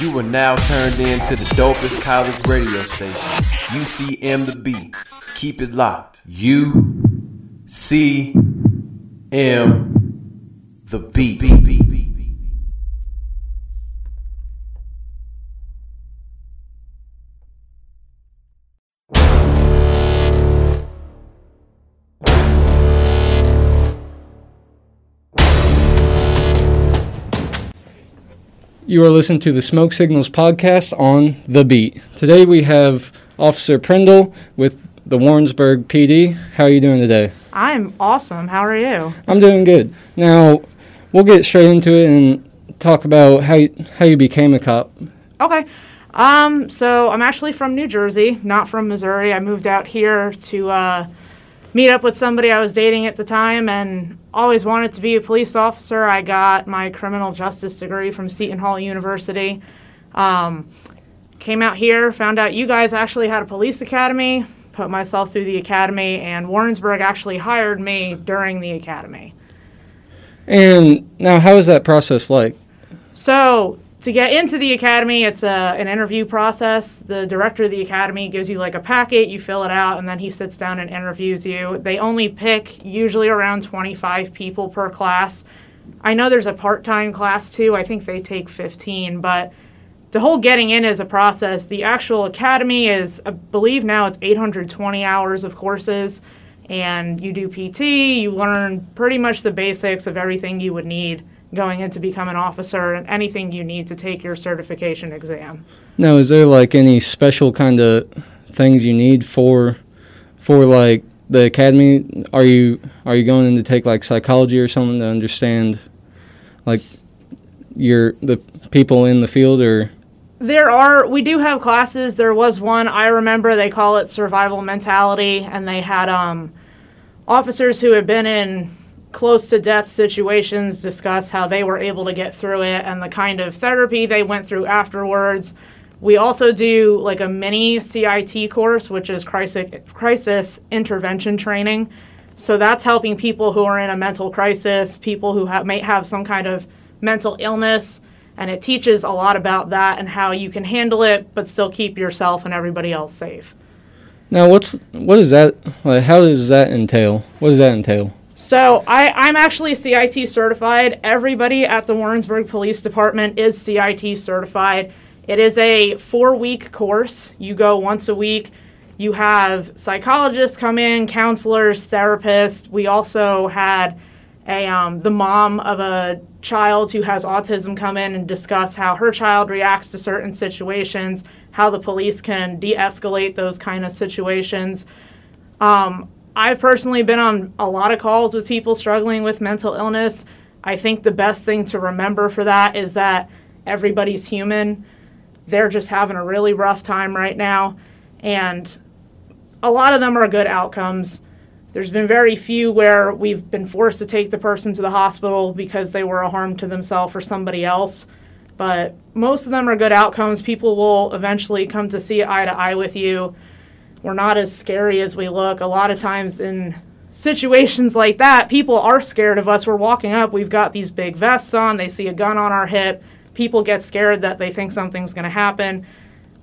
You are now turned in to the dopest college radio station, UCM the Beat. Keep it locked. U C M the Beat. You are listening to the Smoke Signals podcast on The Beat. Today we have Officer Prindle with the Warrensburg PD. How are you doing today? I'm awesome. How are you? I'm doing good. Now, we'll get straight into it and talk about how you, how you became a cop. Okay. Um, so I'm actually from New Jersey, not from Missouri. I moved out here to uh, meet up with somebody I was dating at the time and always wanted to be a police officer. I got my criminal justice degree from Seton Hall University. Um, came out here, found out you guys actually had a police academy, put myself through the academy, and Warrensburg actually hired me during the academy. And now, how is that process like? So, to get into the academy, it's a, an interview process. The director of the academy gives you like a packet, you fill it out, and then he sits down and interviews you. They only pick usually around 25 people per class. I know there's a part time class too, I think they take 15, but the whole getting in is a process. The actual academy is, I believe now it's 820 hours of courses, and you do PT, you learn pretty much the basics of everything you would need going in to become an officer and anything you need to take your certification exam. Now, is there like any special kind of things you need for for like the academy? Are you are you going in to take like psychology or something to understand like your the people in the field or there are we do have classes there was one i remember they call it survival mentality and they had um officers who had been in close to death situations discuss how they were able to get through it and the kind of therapy they went through afterwards. We also do like a mini CIT course, which is crisis, crisis intervention training. So that's helping people who are in a mental crisis, people who have, may have some kind of mental illness, and it teaches a lot about that and how you can handle it, but still keep yourself and everybody else safe. Now, what's what is that? Like, how does that entail? What does that entail? So I, I'm actually CIT certified. Everybody at the Warrensburg Police Department is CIT certified. It is a four week course. You go once a week. You have psychologists come in, counselors, therapists. We also had a um, the mom of a child who has autism come in and discuss how her child reacts to certain situations, how the police can de-escalate those kind of situations. Um, I've personally been on a lot of calls with people struggling with mental illness. I think the best thing to remember for that is that everybody's human. They're just having a really rough time right now. And a lot of them are good outcomes. There's been very few where we've been forced to take the person to the hospital because they were a harm to themselves or somebody else. But most of them are good outcomes. People will eventually come to see eye to eye with you we're not as scary as we look. A lot of times in situations like that, people are scared of us. We're walking up, we've got these big vests on, they see a gun on our hip. People get scared that they think something's going to happen.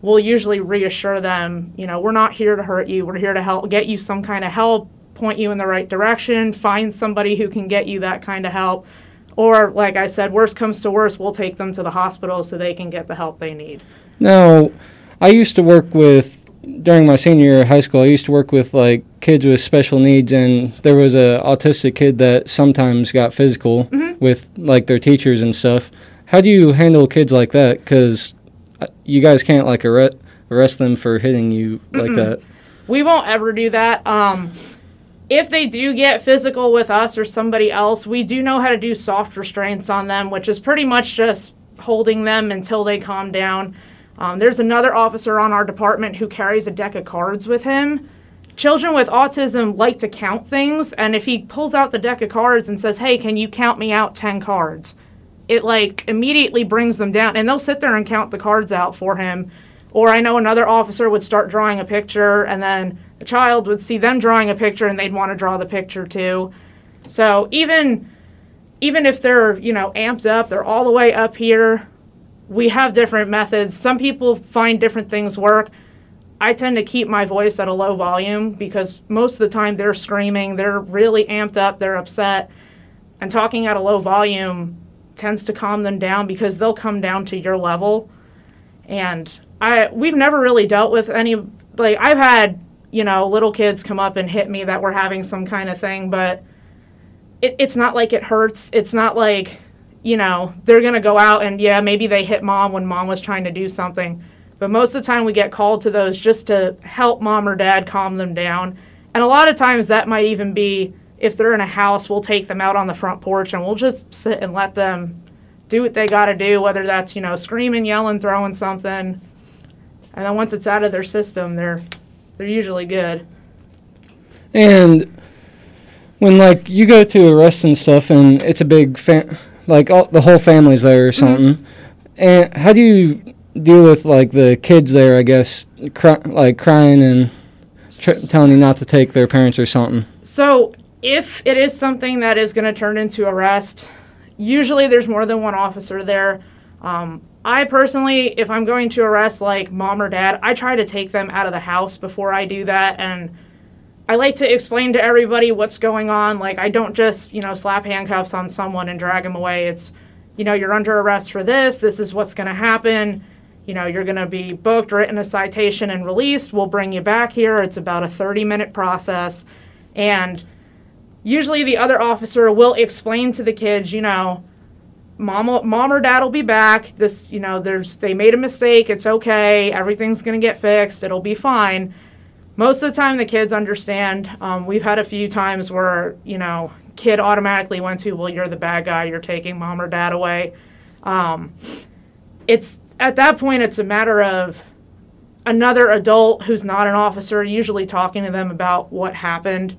We'll usually reassure them, you know, we're not here to hurt you. We're here to help get you some kind of help, point you in the right direction, find somebody who can get you that kind of help. Or, like I said, worst comes to worst, we'll take them to the hospital so they can get the help they need. Now, I used to work with during my senior year of high school, I used to work with like kids with special needs, and there was a autistic kid that sometimes got physical mm-hmm. with like their teachers and stuff. How do you handle kids like that? Because uh, you guys can't like arrest arrest them for hitting you Mm-mm. like that. We won't ever do that. Um, if they do get physical with us or somebody else, we do know how to do soft restraints on them, which is pretty much just holding them until they calm down. Um, there's another officer on our department who carries a deck of cards with him. Children with autism like to count things, and if he pulls out the deck of cards and says, Hey, can you count me out 10 cards? It like immediately brings them down, and they'll sit there and count the cards out for him. Or I know another officer would start drawing a picture, and then a child would see them drawing a picture, and they'd want to draw the picture too. So even even if they're you know amped up, they're all the way up here we have different methods. Some people find different things work. I tend to keep my voice at a low volume because most of the time they're screaming, they're really amped up, they're upset. And talking at a low volume tends to calm them down because they'll come down to your level. And I we've never really dealt with any like I've had, you know, little kids come up and hit me that were having some kind of thing, but it, it's not like it hurts. It's not like, you know, they're gonna go out and yeah, maybe they hit mom when mom was trying to do something. But most of the time we get called to those just to help mom or dad calm them down. And a lot of times that might even be if they're in a house, we'll take them out on the front porch and we'll just sit and let them do what they got to do, whether that's, you know, screaming, yelling, throwing something. And then once it's out of their system, they're they're usually good. And when like you go to arrest and stuff and it's a big fa- like all, the whole family's there or something. Mm-hmm. And how do you deal with like the kids there, I guess, cry, like crying and tr- telling you not to take their parents or something? So if it is something that is going to turn into arrest, usually there's more than one officer there. Um, I personally, if I'm going to arrest like mom or dad, I try to take them out of the house before I do that. And I like to explain to everybody what's going on. Like, I don't just, you know, slap handcuffs on someone and drag them away. It's, you know, you're under arrest for this. This is what's going to happen. You know, you're going to be booked, written a citation, and released. We'll bring you back here. It's about a 30 minute process. And usually the other officer will explain to the kids, you know, mom, mom or dad will be back. This, you know, there's they made a mistake. It's okay. Everything's gonna get fixed. It'll be fine. Most of the time, the kids understand. Um, we've had a few times where you know, kid automatically went to, well, you're the bad guy. You're taking mom or dad away. Um, it's at that point, it's a matter of another adult who's not an officer, usually talking to them about what happened,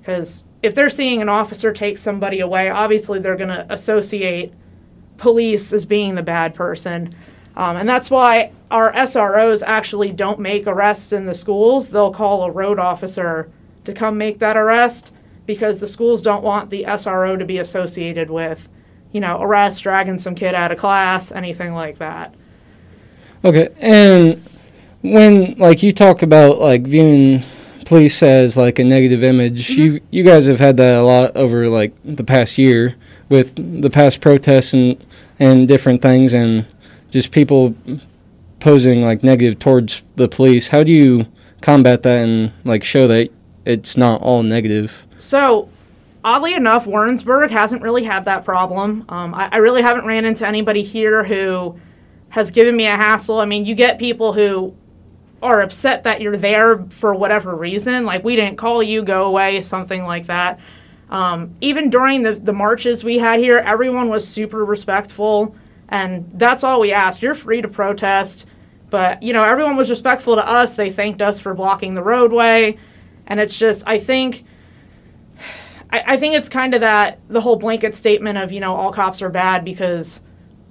because if they're seeing an officer take somebody away, obviously they're going to associate police as being the bad person. Um, and that's why our SROs actually don't make arrests in the schools. They'll call a road officer to come make that arrest because the schools don't want the SRO to be associated with, you know, arrest, dragging some kid out of class, anything like that. Okay. And when, like, you talk about, like, viewing police as like a negative image. Mm-hmm. You you guys have had that a lot over like the past year with the past protests and and different things and just people posing like negative towards the police. How do you combat that and like show that it's not all negative? So oddly enough, Warrensburg hasn't really had that problem. Um, I, I, really haven't ran into anybody here who has given me a hassle. I mean, you get people who are upset that you're there for whatever reason, like we didn't call you, go away, something like that. Um, even during the, the marches we had here, everyone was super respectful, and that's all we asked. You're free to protest, but you know everyone was respectful to us. They thanked us for blocking the roadway, and it's just I think. I, I think it's kind of that the whole blanket statement of you know all cops are bad because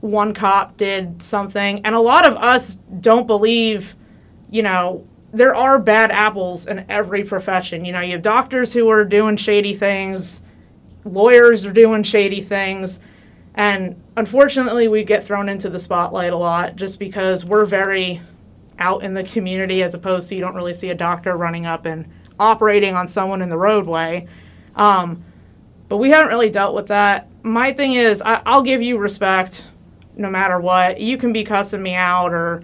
one cop did something, and a lot of us don't believe you know, there are bad apples in every profession. You know, you have doctors who are doing shady things, lawyers are doing shady things, and unfortunately, we get thrown into the spotlight a lot just because we're very out in the community as opposed to you don't really see a doctor running up and operating on someone in the roadway. Um, but we haven't really dealt with that. My thing is, I, I'll give you respect no matter what. You can be cussing me out or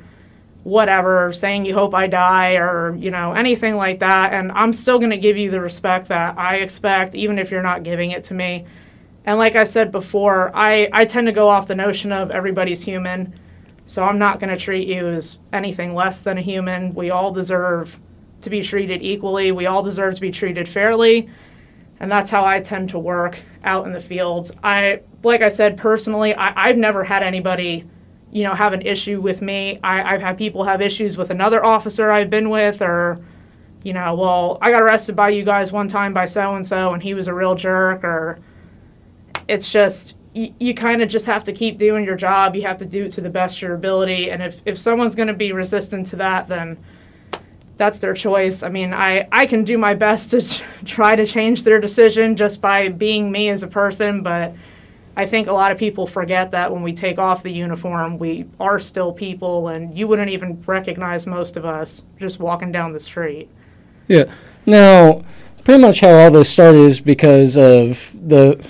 whatever, saying you hope I die or, you know, anything like that. And I'm still going to give you the respect that I expect, even if you're not giving it to me. And like I said before, I, I tend to go off the notion of everybody's human. So I'm not going to treat you as anything less than a human. We all deserve to be treated equally. We all deserve to be treated fairly. And that's how I tend to work out in the fields. I, like I said, personally, I, I've never had anybody you know, have an issue with me. I, I've had people have issues with another officer I've been with, or, you know, well, I got arrested by you guys one time by so and so, and he was a real jerk, or it's just you, kind of just have to keep doing your job. You have to do it to the best of your ability, and if if someone's going to be resistant to that, then that's their choice. I mean, I, I can do my best to try to change their decision just by being me as a person, but I think a lot of people forget that when we take off the uniform, we are still people, and you wouldn't even recognize most of us just walking down the street. Yeah. Now, pretty much how all this started is because of the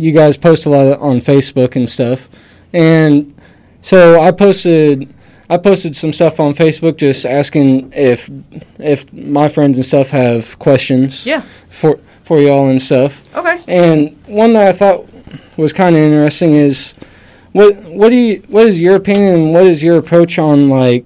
you guys post a lot on Facebook and stuff, and so I posted I posted some stuff on Facebook just asking if if my friends and stuff have questions. Yeah. For for y'all and stuff. Okay. And one that I thought was kind of interesting is what what do you what is your opinion and what is your approach on like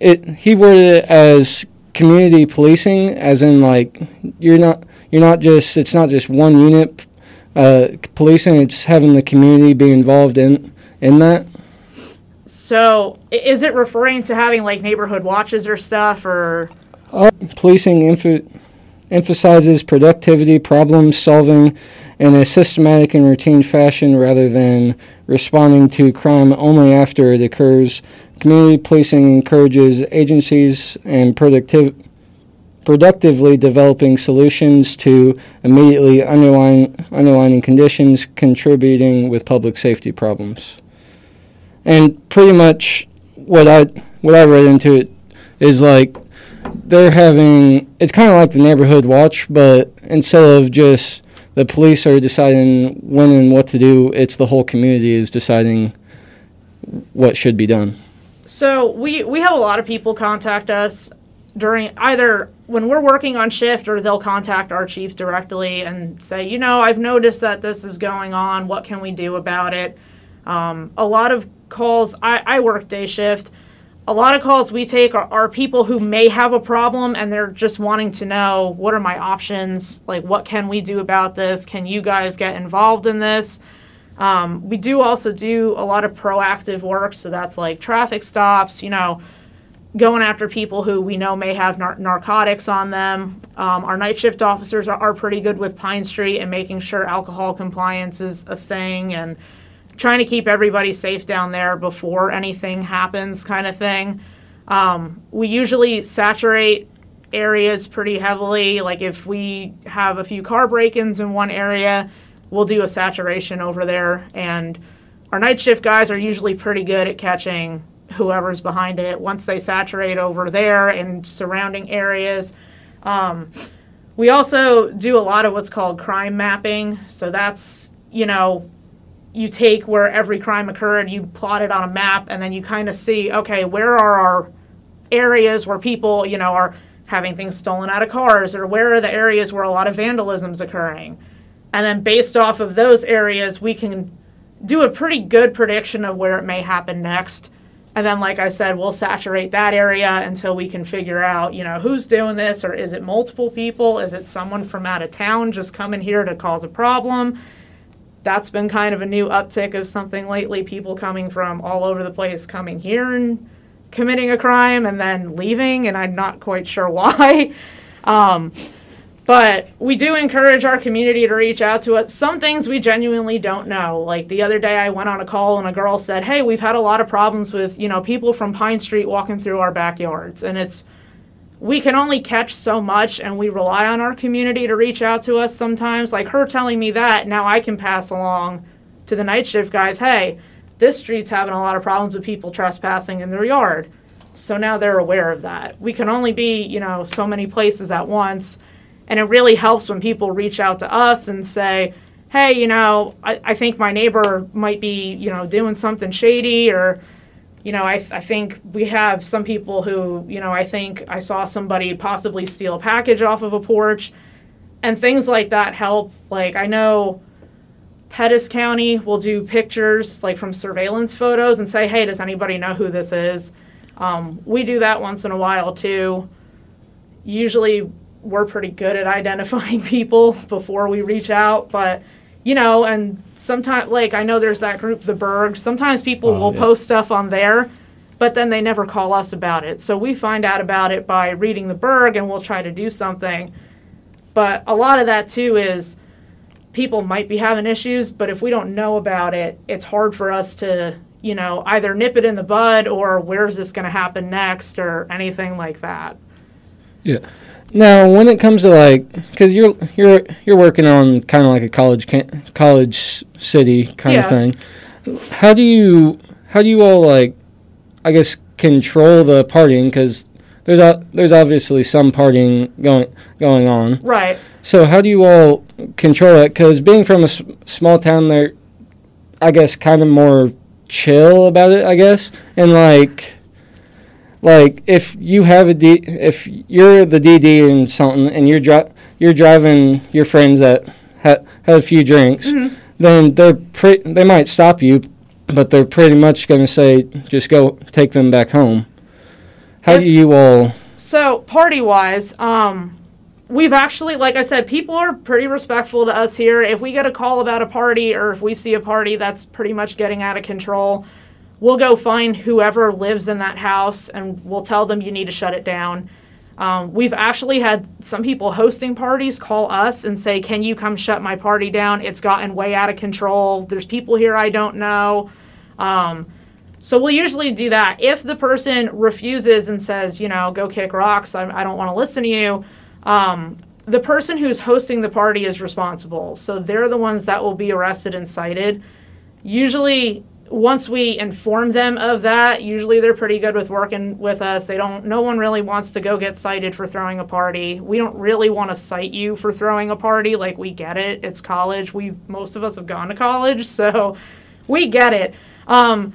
it he worded it as community policing as in like you're not you're not just it's not just one unit uh, policing it's having the community be involved in in that So, is it referring to having like neighborhood watches or stuff, or Uh, policing emph- emphasizes productivity, problem solving in a systematic and routine fashion rather than responding to crime only after it occurs. Community policing encourages agencies and productiv- productively developing solutions to immediately underlying, underlining conditions contributing with public safety problems. And pretty much what I what I read into it is like they're having it's kind of like the neighborhood watch, but instead of just the police are deciding when and what to do, it's the whole community is deciding what should be done. So we we have a lot of people contact us during either when we're working on shift or they'll contact our chief directly and say, you know, I've noticed that this is going on. What can we do about it? Um, a lot of calls. I, I work day shift. A lot of calls we take are, are people who may have a problem and they're just wanting to know what are my options? Like, what can we do about this? Can you guys get involved in this? Um, we do also do a lot of proactive work, so that's like traffic stops, you know, going after people who we know may have nar- narcotics on them. Um, our night shift officers are, are pretty good with Pine Street and making sure alcohol compliance is a thing and trying to keep everybody safe down there before anything happens, kind of thing. Um, we usually saturate areas pretty heavily. Like if we have a few car break ins in one area, we'll do a saturation over there. And our night shift guys are usually pretty good at catching whoever's behind it once they saturate over there and surrounding areas. Um, we also do a lot of what's called crime mapping. So that's, you know, you take where every crime occurred, you plot it on a map, and then you kind of see, okay, where are our areas where people, you know, are having things stolen out of cars, or where are the areas where a lot of vandalism's occurring? And then based off of those areas, we can do a pretty good prediction of where it may happen next. And then, like I said, we'll saturate that area until we can figure out, you know, who's doing this, or is it multiple people? Is it someone from out of town just coming here to cause a problem? That's been kind of a new uptick of something lately. People coming from all over the place coming here and committing a crime and then leaving, and I'm not quite sure why. Um, but we do encourage our community to reach out to us. Some things we genuinely don't know. Like the other day, I went on a call and a girl said, "Hey, we've had a lot of problems with you know people from Pine Street walking through our backyards," and it's we can only catch so much, and we rely on our community to reach out to us sometimes. Like her telling me that, now I can pass along to the night shift guys, "Hey, this street's having a lot of problems with people trespassing in their yard." So now they're aware of that. We can only be, you know, so many places at once. And it really helps when people reach out to us and say, hey, you know, I, I think my neighbor might be, you know, doing something shady or, you know, I, I think we have some people who, you know, I think I saw somebody possibly steal a package off of a porch. And things like that help. Like, I know Pettis County will do pictures, like from surveillance photos, and say, hey, does anybody know who this is? Um, we do that once in a while too. Usually, we're pretty good at identifying people before we reach out, but you know, and sometimes, like, I know there's that group, the Berg. Sometimes people Oh, will yeah. post stuff on there, but then they never call us about it. So we find out about it by reading the Berg and we'll try to do something. But a lot of that too is people might be having issues, but if we don't know about it, it's hard for us to, you know, either nip it in the bud or where's this going to happen next or anything like that. Now, when it comes to like, because you're you're you're working on kind of like a college can- college city kind Yeah. of thing. How do you how do you all like, I guess, control the partying? Because there's o- there's obviously some partying going going on. Right. So how do you all control it? Because being from a s- small town, they're, I guess, kind of more chill about it. I guess, and like, like if you have a D, if you're the DD in something, and you're dri- you're driving your friends that ha- had a few drinks, Mm-hmm. then they're pre- they might stop you, but they're pretty much going to say just go take them back home. How If- do you all? So party wise, um, we've actually, like I said, people are pretty respectful to us here. If we get a call about a party or if we see a party that's pretty much getting out of control, we'll go find whoever lives in that house and we'll tell them you need to shut it down. Um, we've actually had some people hosting parties call us and say, Can you come shut my party down? It's gotten way out of control. There's people here I don't know. Um, so we'll usually do that. If the person refuses and says, you know, go kick rocks, I, I don't want to listen to you, um, the person who's hosting the party is responsible. So they're the ones that will be arrested and cited. Usually, once we inform them of that, usually they're pretty good with working with us. They don't. No one really wants to go get cited for throwing a party. We don't really want to cite you for throwing a party. Like we get it. It's college. We most of us have gone to college, so we get it. Um,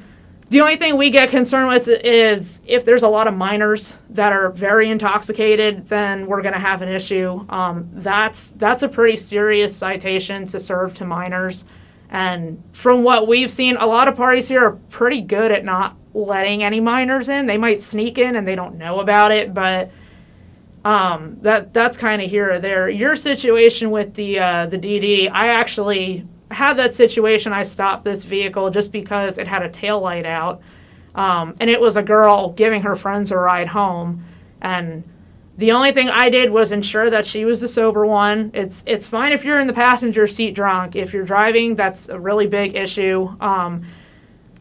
the only thing we get concerned with is if there's a lot of minors that are very intoxicated, then we're going to have an issue. Um, that's that's a pretty serious citation to serve to minors. And from what we've seen, a lot of parties here are pretty good at not letting any minors in. They might sneak in and they don't know about it, but um, that that's kind of here or there. Your situation with the uh, the DD, I actually had that situation. I stopped this vehicle just because it had a tail light out, um, and it was a girl giving her friends a ride home, and the only thing I did was ensure that she was the sober one. It's it's fine if you're in the passenger seat drunk. If you're driving, that's a really big issue. Um,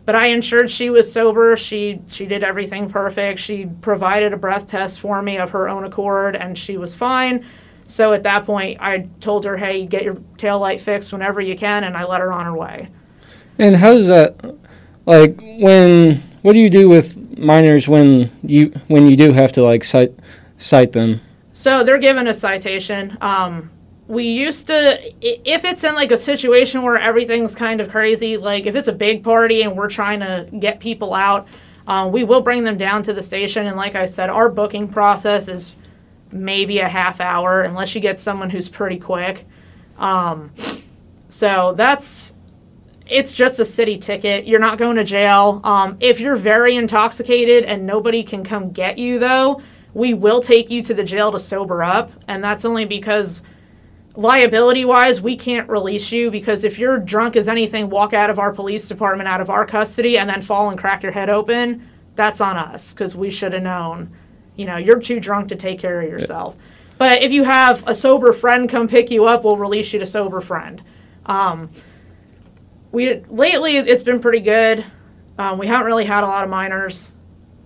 but I ensured she was sober. She she did everything perfect. She provided a breath test for me of her own accord, and she was fine. So at that point, I told her, "Hey, get your tail light fixed whenever you can," and I let her on her way. And how does that, like, when what do you do with minors when you when you do have to like cite cite them? So they're given a citation. Um, we used to, if it's in like a situation where everything's kind of crazy, like if it's a big party and we're trying to get people out, uh, we will bring them down to the station. And like I said, our booking process is maybe a half hour unless you get someone who's pretty quick. Um, so that's it's just a city ticket. You're not going to jail. Um, if you're very intoxicated and nobody can come get you, though, we will take you to the jail to sober up. And that's only because liability wise, we can't release you because if you're drunk as anything, walk out of our police department, out of our custody, and then fall and crack your head open, that's on us because we should have known. You know, you're too drunk to take care of yourself. But if you have a sober friend come pick you up, we'll release you to sober friend. Um, we lately it's been pretty good. Um, we haven't really had a lot of minors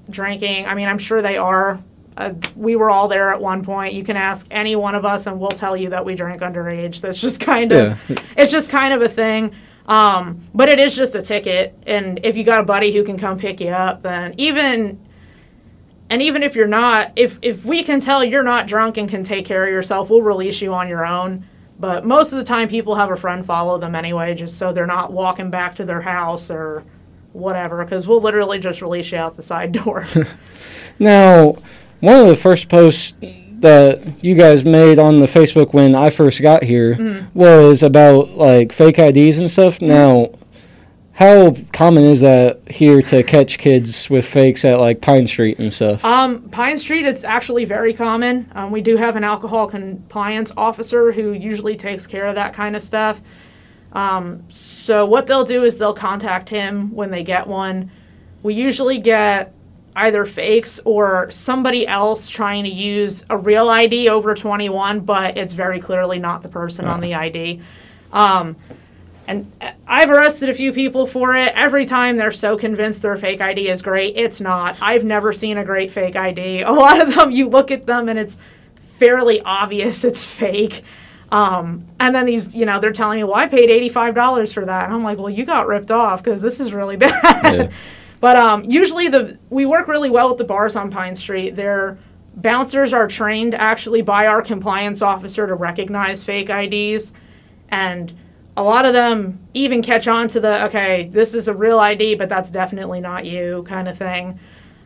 drinking. I mean, I'm sure they are. Uh, we were all there at one point. You can ask any one of us, and we'll tell you that we drank underage. That's just kind of Yeah. it's just kind of a thing. Um, but it is just a ticket, and if you got a buddy who can come pick you up, then even and even if you're not, if if we can tell you're not drunk and can take care of yourself, we'll release you on your own. But most of the time, people have a friend follow them anyway, just so they're not walking back to their house or whatever. Because we'll literally just release you out the side door. Now, one of the first posts that you guys made on the Facebook when I first got here Mm-hmm. was about like fake IDs and stuff. Now, how common is that here to catch kids with fakes at like Pine Street and stuff? Um, Pine Street, it's actually very common. Um, we do have an alcohol compliance officer who usually takes care of that kind of stuff. Um, so what they'll do is they'll contact him when they get one. We usually get either fakes or somebody else trying to use a real ID over 21, but it's very clearly not the person on the ID. Um, and I've arrested a few people for it. Every time they're so convinced their fake ID is great, it's not. I've never seen a great fake ID. A lot of them, you look at them and it's fairly obvious it's fake. Um, and then these, you know, they're telling me, well, I paid $85 for that. And I'm like, well, you got ripped off because this is really bad. Yeah. But um, usually the we work really well with the bars on Pine Street. Their bouncers are trained actually by our compliance officer to recognize fake IDs. And a lot of them even catch on to the, okay, this is a real ID, but that's definitely not you kind of thing.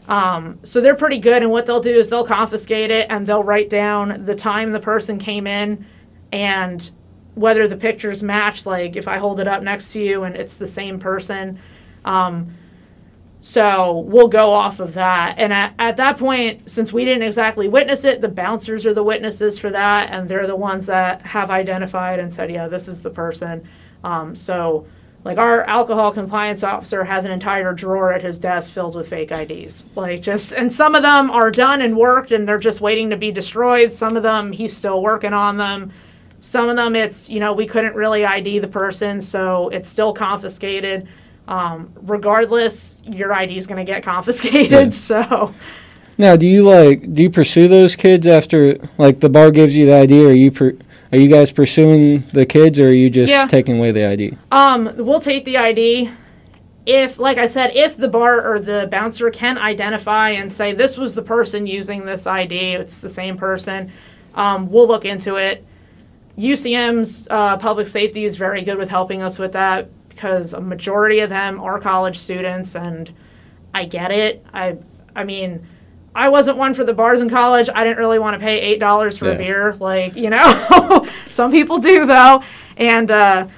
Um, so they're pretty good, and what they'll do is they'll confiscate it and they'll write down the time the person came in and whether the pictures match. Like if I hold it up next to you and it's the same person. Um, so we'll go off of that. And at, at that point, since we didn't exactly witness it, the bouncers are the witnesses for that, and they're the ones that have identified and said, yeah, this is the person. Um, so like our alcohol compliance officer has an entire drawer at his desk filled with fake IDs. Like just and some of them are done and worked and they're just waiting to be destroyed. Some of them he's still working on them. Some of them it's, you know, we couldn't really ID the person, so it's still confiscated. Um, regardless, your ID is going to get confiscated. Yeah. So Now, do you like do you pursue those kids after like the bar gives you the ID? Or are you per, are you guys pursuing the kids, or are you just Yeah. taking away the ID? Um, we'll take the ID. If, like I said, if the bar or the bouncer can identify and say this was the person using this ID, it's the same person, um, we'll look into it. UCM's uh, public safety is very good with helping us with that because a majority of them are college students, and I get it. I, I mean, I wasn't one for the bars in college. I didn't really want to pay eight dollars for a beer, like you know. Some people do though, and uh,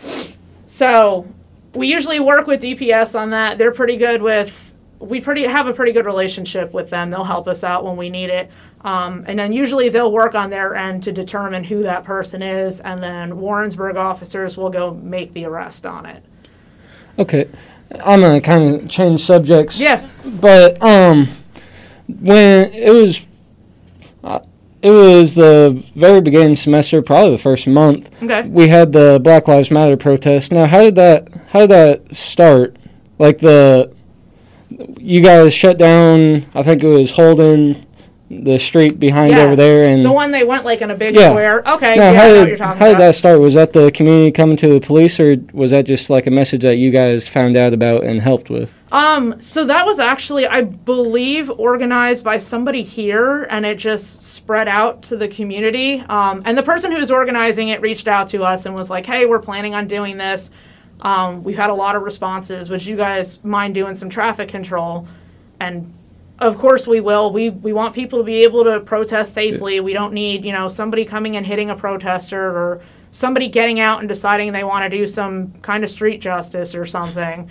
so we usually work with DPS on that. They're pretty good with. We pretty have a pretty good relationship with them. They'll help us out when we need it. Um, and then usually they'll work on their end to determine who that person is, and then Warrensburg officers will go make the arrest on it. Okay, I'm gonna kind of change subjects. Yeah. But um, when it was, uh, it was the very beginning semester, probably the first month. Okay. We had the Black Lives Matter protest. Now, how did that how did that start? Like the you guys shut down. I think it was Holden, the street behind over there, and the one they went like in a big Yeah. square. Okay, Now, yeah, how I know did what you're talking how did that start? Was that the community coming to the police, or was that just like a message that you guys found out about and helped with? Um, so that was actually, I believe, organized by somebody here, and it just spread out to the community. Um, and the person who was organizing it reached out to us and was like, "Hey, we're planning on doing this. Um, we've had a lot of responses. Would you guys mind doing some traffic control?" And of course we will. We we want people to be able to protest safely. We don't need you know somebody coming and hitting a protester or somebody getting out and deciding they want to do some kind of street justice or something.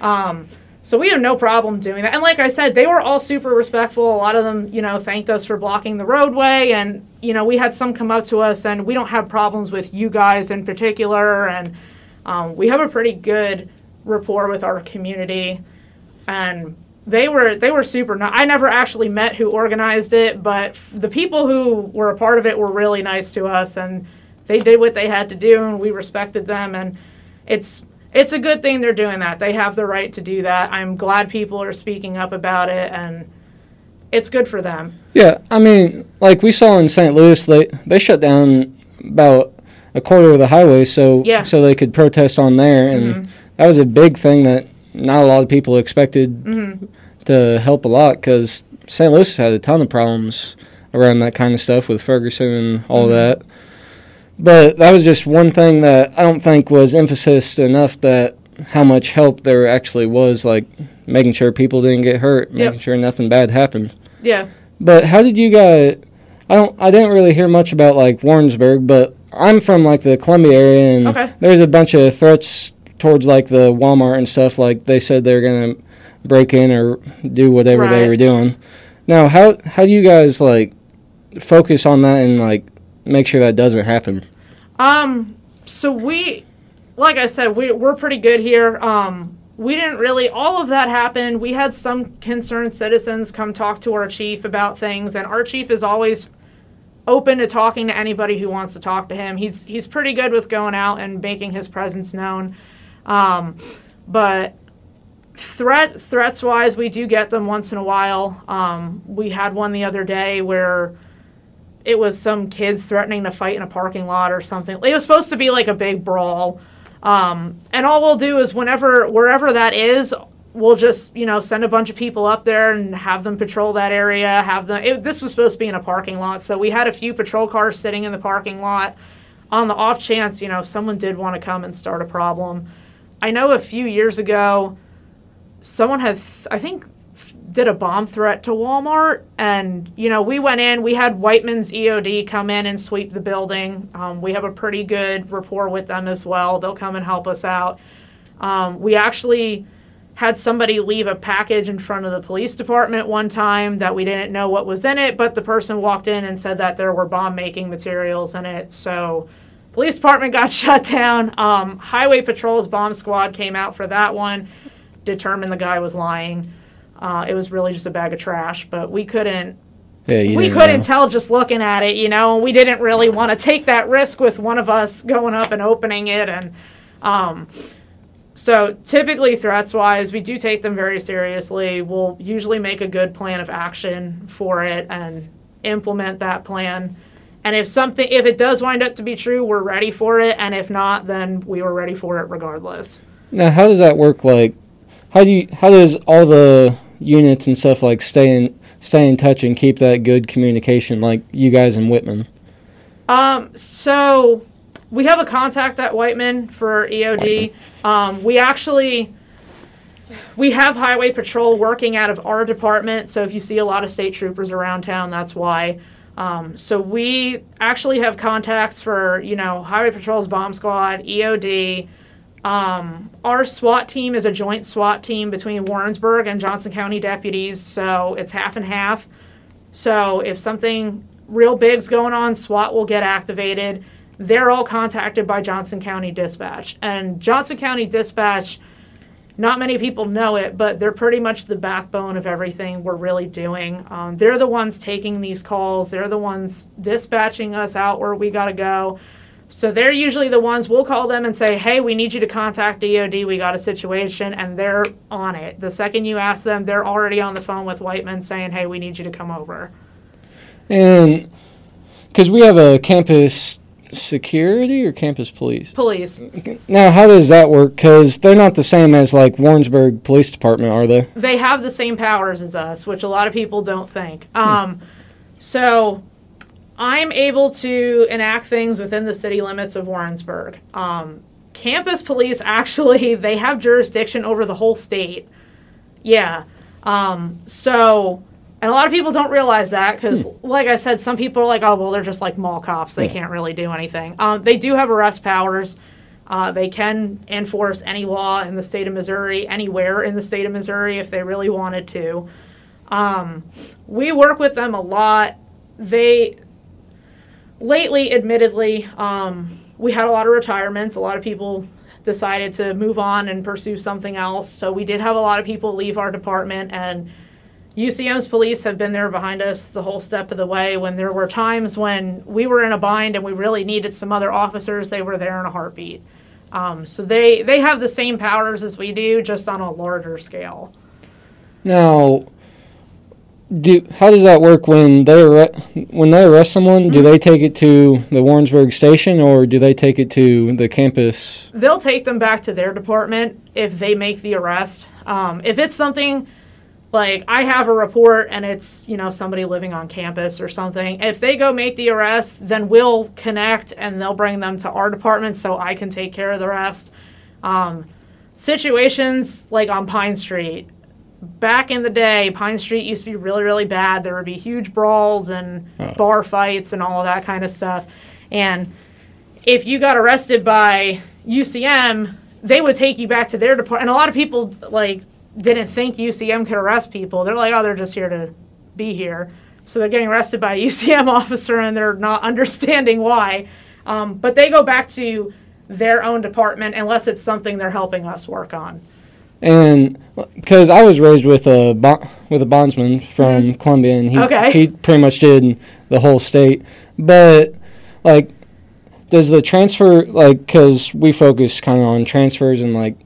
Um, so we have no problem doing that. And like I said, they were all super respectful. A lot of them, you know, thanked us for blocking the roadway. And, you know, we had some come up to us and we don't have problems with you guys in particular. And um, we have a pretty good rapport with our community. And they were they were super nice. I never actually met who organized it, but f- the people who were a part of it were really nice to us and they did what they had to do and we respected them and it's it's a good thing they're doing that. They have the right to do that. I'm glad people are speaking up about it and it's good for them. Yeah, I mean, like we saw in St. Louis, they they shut down about a quarter of the highway so Yeah. so they could protest on there, and Mhm. that was a big thing that not a lot of people expected Mhm. to help a lot because St. Louis had a ton of problems around that kind of stuff with Ferguson and all Mhm. that. But that was just one thing that I don't think was emphasized enough that how much help there actually was, like making sure people didn't get hurt, Yep. making sure nothing bad happened. Yeah. But how did you guys? I don't. I didn't really hear much about like Warrensburg, but I'm from like the Columbia area, and Okay. there's a bunch of threats towards like the Walmart and stuff. Like they said they're gonna break in or do whatever they were doing. Now, how how do you guys like focus on that and like make sure that doesn't happen? Um, so we, like I said, we, we're pretty good here. Um, we didn't really, all of that happened. We had some concerned citizens come talk to our chief about things, and our chief is always open to talking to anybody who wants to talk to him. He's, he's pretty good with going out and making his presence known. Um, but threat threats wise, we do get them once in a while. Um, we had one the other day where it was some kids threatening to fight in a parking lot or something. It was supposed to be like a big brawl. Um, and all we'll do is whenever wherever that is, we'll just you know send a bunch of people up there and have them patrol that area. Have them. It, this was supposed to be in a parking lot, so we had a few patrol cars sitting in the parking lot on the off chance you know someone did want to come and start a problem. I know a few years ago, someone had I think did a bomb threat to Walmart, and you know we went in. We had Whiteman's EOD come in and sweep the building. Um, we have a pretty good rapport with them as well. They'll come and help us out. Um, we actually had somebody leave a package in front of the police department one time that we didn't know what was in it, but the person walked in and said that there were bomb making materials in it. So, police department got shut down. Um, Highway Patrol's bomb squad came out for that one, determined the guy was lying. Uh, it was really just a bag of trash, but we couldn't. Yeah, you we couldn't know. tell just looking at it, you know, and we didn't really want to take that risk with one of us going up and opening it. And um, so, typically, threats wise, we do take them very seriously. We'll usually make a good plan of action for it and implement that plan. And if something, if it does wind up to be true, we're ready for it. And if not, then we were ready for it regardless. Now, how does that work? Like, how do you, how does all the units and stuff like stay in stay in touch and keep that good communication, like you guys in Whiteman? Um, so we have a contact at Whiteman for EOD. Um, we actually we have highway patrol working out of our department. So if you see a lot of state troopers around town, that's why. Um, so we actually have contacts for you know highway patrol's bomb squad, EOD. Um, our SWAT team is a joint SWAT team between Warrensburg and Johnson County deputies, so it's half and half. So if something real big's going on, SWAT will get activated. They're all contacted by Johnson County Dispatch. And Johnson County Dispatch, not many people know it, but they're pretty much the backbone of everything we're really doing. Um, they're the ones taking these calls, they're the ones dispatching us out where we got to go. So they're usually the ones we'll call them and say, "Hey, we need you to contact DOD. We got a situation," and they're on it. The second you ask them, they're already on the phone with Whiteman saying, "Hey, we need you to come over." And because we have a campus security or campus police. Police. Now, how does that work? Because they're not the same as like Warrensburg Police Department, are they? They have the same powers as us, which a lot of people don't think. Um, so I'm able to enact things within the city limits of Warrensburg. Um, campus police actually they have jurisdiction over the whole state. Yeah. Um, so and a lot of people don't realize that because, like I said, some people are like, "Oh, well, they're just like mall cops; they can't really do anything." Um, they do have arrest powers. Uh, they can enforce any law in the state of Missouri, anywhere in the state of Missouri, if they really wanted to. Um, we work with them a lot. They lately, admittedly, um, we had a lot of retirements. A lot of people decided to move on and pursue something else. So we did have a lot of people leave our department, and UCM's police have been there behind us the whole step of the way. When there were times when we were in a bind and we really needed some other officers, they were there in a heartbeat. Um, so they they have the same powers as we do, just on a larger scale. Now, do how does that work when they arre- when they arrest someone? Do they take it to the Warrensburg station or do they take it to the campus? They'll take them back to their department if they make the arrest. Um, if it's something like I have a report and it's you know somebody living on campus or something, if they go make the arrest, then we'll connect and they'll bring them to our department so I can take care of the rest. Um, situations like on Pine Street, back in the day, Pine Street used to be really, really bad. There would be huge brawls and Oh. bar fights and all of that kind of stuff. And if you got arrested by UCM, they would take you back to their department. And a lot of people like didn't think UCM could arrest people. They're like, oh, they're just here to be here. So they're getting arrested by a UCM officer and they're not understanding why. Um, but they go back to their own department unless it's something they're helping us work on. And because I was raised with a with a bondsman from Columbia, and he Okay. he pretty much did the whole state. But like, does the transfer like because we focus kind of on transfers and like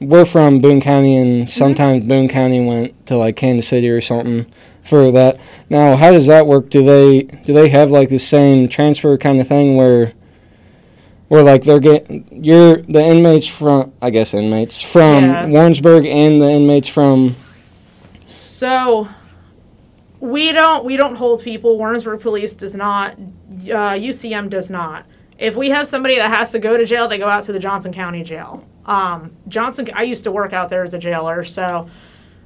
we're from Boone County, and sometimes Boone County went to like Kansas City or something. for that. Now, how does that work? Do they do they have like the same transfer kind of thing where where like they're getting you're the inmates from I guess inmates from Yeah. Warrensburg and the inmates from So we don't we don't hold people. Warrensburg Police does not. Uh, UCM does not. If we have somebody that has to go to jail, they go out to the Johnson County Jail. Um, Johnson. I used to work out there as a jailer, so.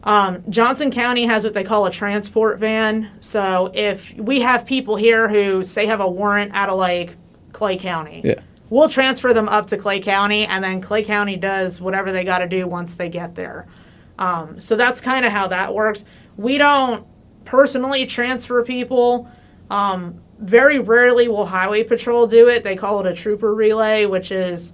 Um, Johnson County has what they call a transport van. So if we have people here who say have a warrant out of like Clay County, Yeah. we'll transfer them up to Clay County, and then Clay County does whatever they got to do once they get there. Um, so that's kind of how that works. We don't personally transfer people. Um, very rarely will Highway Patrol do it. They call it a trooper relay, which is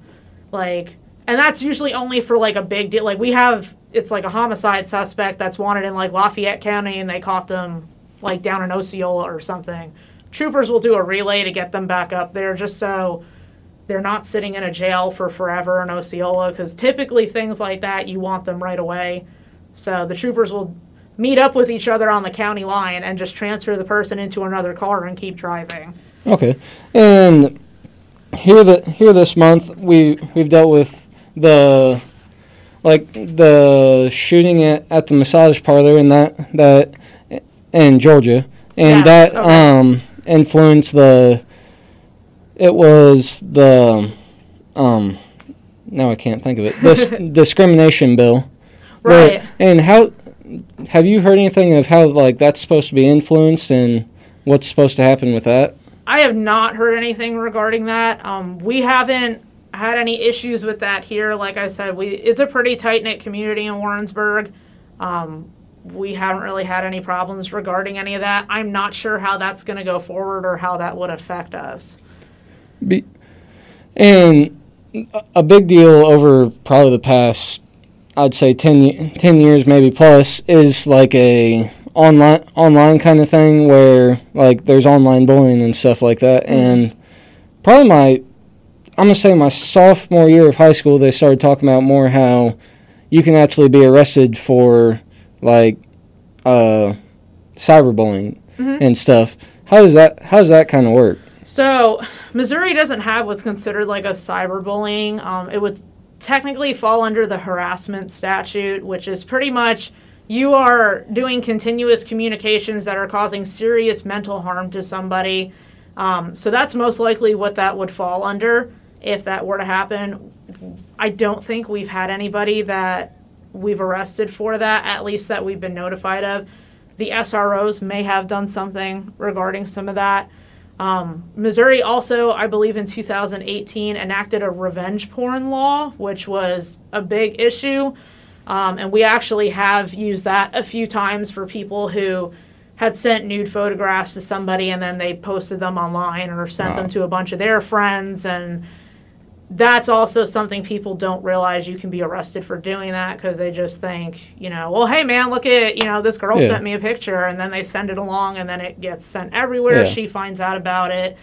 like, and that's usually only for like a big deal. Like we have, it's like a homicide suspect that's wanted in like Lafayette County, and they caught them like down in Osceola or something. Troopers will do a relay to get them back up there, just so they're not sitting in a jail for forever in Osceola. Because typically things like that, you want them right away. So the troopers will meet up with each other on the county line and just transfer the person into another car and keep driving. Okay, and here the here this month we we've dealt with the like the shooting at, at the massage parlor and that that in Georgia and Yeah, that okay. um influenced the it was the um now I can't think of it this discrimination bill Where- Right. and how have you heard anything of how like that's supposed to be influenced and what's supposed to happen with that? I have not heard anything regarding that. Um, we haven't had any issues with that here. Like I said, we it's a pretty tight knit community in Warrensburg. Um, we haven't really had any problems regarding any of that. I'm not sure how that's going to go forward or how that would affect us. Be, and a- big deal over probably the past, I'd say 10, 10 years maybe plus, is like a online online kind of thing where like there's online bullying and stuff like that. And probably my, I'm gonna say my sophomore year of high school, they started talking about more how you can actually be arrested for like uh, cyberbullying Mhm. and stuff. How does that how does that kind of work? So, Missouri doesn't have what's considered like a cyberbullying. Um, it would technically fall under the harassment statute, which is pretty much you are doing continuous communications that are causing serious mental harm to somebody. Um, so, that's most likely what that would fall under if that were to happen. I don't think we've had anybody that we've arrested for that, at least that we've been notified of. The SROs may have done something regarding some of that. Um, Missouri also, I believe, in 2018 enacted a revenge porn law, which was a big issue. Um, and we actually have used that a few times for people who had sent nude photographs to somebody and then they posted them online or sent Wow. them to a bunch of their friends. And that's also something people don't realize you can be arrested for doing that because they just think, you know, well, hey man, look at, you know, this girl Yeah. sent me a picture and then they send it along and then it gets sent everywhere. Yeah. She finds out about it.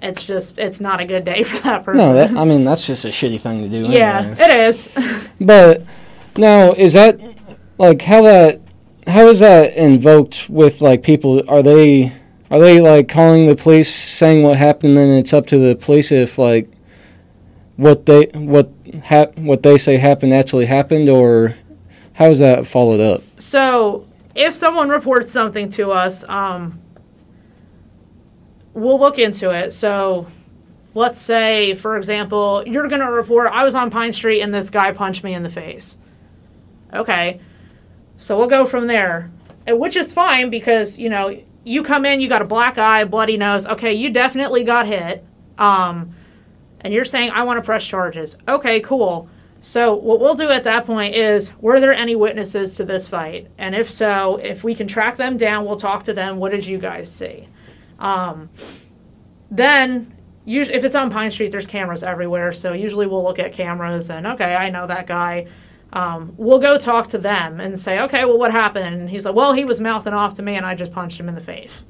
It's just, it's not a good day for that person. No, that, I mean that's just a shitty thing to do. yeah, it is. But now, is that like how that how is that invoked with like people? Are they are they like calling the police, saying what happened, then it's up to the police if like what they what what they say happened actually happened, or how is that followed up? So, if someone reports something to us, um, we'll look into it. So, let's say, for example, you're going to report, I was on Pine Street and this guy punched me in the face. Okay. So, we'll go from there, which is fine because, you know, you come in, you got a black eye, bloody nose. Okay, you definitely got hit. Um, and you're saying, I want to press charges. Okay, cool. So what we'll do at that point is, were there any witnesses to this fight? And if so, if we can track them down, we'll talk to them. What did you guys see? Um, then, usually, if it's on Pine Street, there's cameras everywhere. So usually we'll look at cameras and okay, I know that guy. Um, we'll go talk to them and say, okay, well, what happened? And he's like, well, he was mouthing off to me, and I just punched him in the face.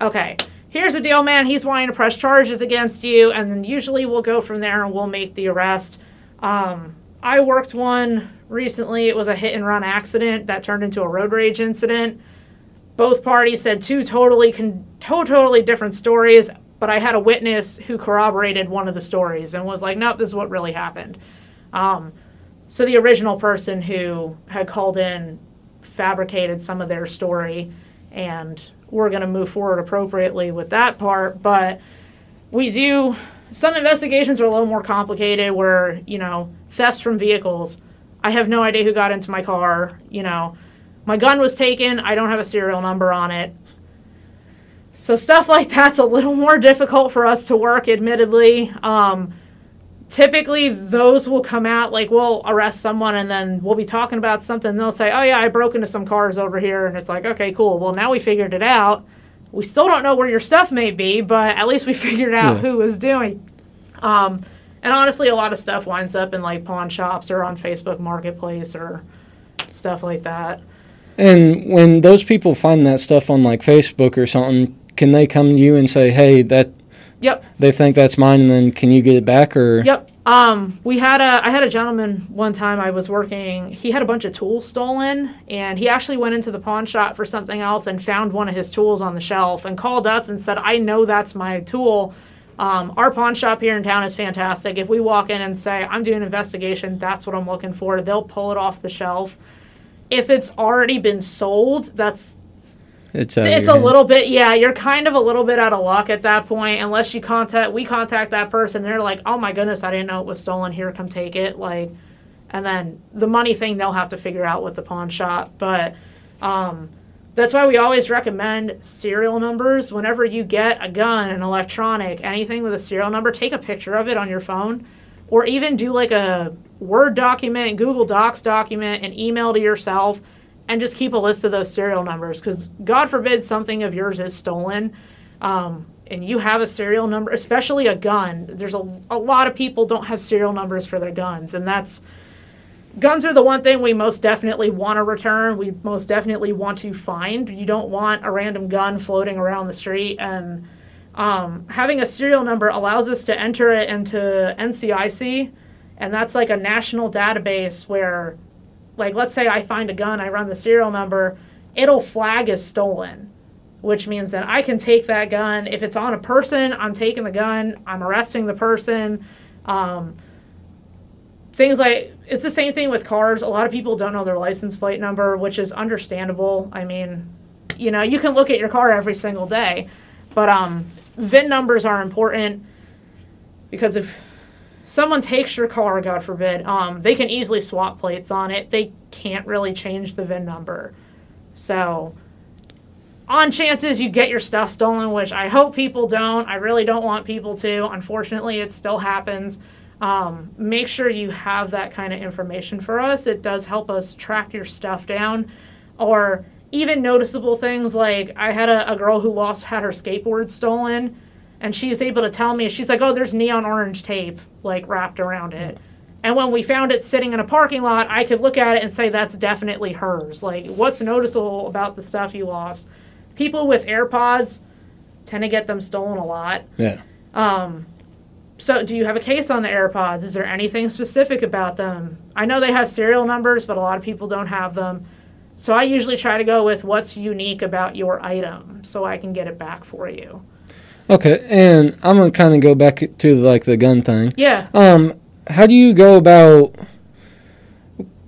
Okay, here's the deal, man. He's wanting to press charges against you, and then usually we'll go from there and we'll make the arrest. Um, I worked one recently. It was a hit and run accident that turned into a road rage incident. both parties said two totally con- totally different stories, but I had a witness who corroborated one of the stories and was like, "Nope, this is what really happened." Um, so the original person who had called in fabricated some of their story, and we're going to move forward appropriately with that part. But we do some investigations are a little more complicated, where you know thefts from vehicles. I have no idea who got into my car. You know, my gun was taken. I don't have a serial number on it. So stuff like that's a little more difficult for us to work, admittedly. Um, typically, those will come out like we'll arrest someone and then we'll be talking about something. And they'll say, "Oh yeah, I broke into some cars over here," and it's like, "Okay, cool. Well, now we figured it out. We still don't know where your stuff may be, but at least we figured out Yeah. who was doing." Um, and honestly, a lot of stuff winds up in like pawn shops or on Facebook Marketplace or stuff like that. And when those people find that stuff on like Facebook or something, can they come to you and say, "Hey, that Yep. they think that's mine," and then can you get it back? Or Yep. Um, we had a I had a gentleman one time I was working. He had a bunch of tools stolen, and he actually went into the pawn shop for something else and found one of his tools on the shelf and called us and said, "I know that's my tool." Um, our pawn shop here in town is fantastic. If we walk in and say, "I'm doing an investigation," that's what I'm looking for. They'll pull it off the shelf. If it's already been sold, that's it's it's a hands. little bit yeah you're kind of a little bit out of luck at that point unless you contact we contact that person they're like oh my goodness i didn't know it was stolen here come take it like and then the money thing they'll have to figure out with the pawn shop but um, that's why we always recommend serial numbers whenever you get a gun an electronic anything with a serial number take a picture of it on your phone or even do like a word document google docs document and email to yourself and just keep a list of those serial numbers because god forbid something of yours is stolen um, and you have a serial number especially a gun. There's a, a lot of people don't have serial numbers for their guns and that's guns are the one thing we most definitely want to return we most definitely want to find. You don't want a random gun floating around the street and um, having a serial number allows us to enter it into ncic and that's like a national database where like let's say I find a gun, I run the serial number, it'll flag as stolen, which means that I can take that gun. If it's on a person, I'm taking the gun, I'm arresting the person. Um, things like it's the same thing with cars. A lot of people don't know their license plate number, which is understandable. I mean, you know, you can look at your car every single day, but um, VIN numbers are important because if someone takes your car, God forbid, um, they can easily swap plates on it. They can't really change the VIN number. So, on chances you get your stuff stolen, which I hope people don't, I really don't want people to. Unfortunately, it still happens. Um, make sure you have that kind of information for us. It does help us track your stuff down. Or even noticeable things like I had a, a girl who lost had her skateboard stolen and she was able to tell me she's like oh there's neon orange tape like wrapped around it. And when we found it sitting in a parking lot i could look at it and say that's definitely hers. Like what's noticeable about the stuff you lost? People with airpods tend to get them stolen a lot. Yeah. um, so do you have a case on the airpods? Is there anything specific about them? I know they have serial numbers but a lot of people don't have them. So i usually try to go with what's unique about your item so i can get it back for you Okay, and I'm gonna kind of go back to like the gun thing. yeah Um, how do you go about?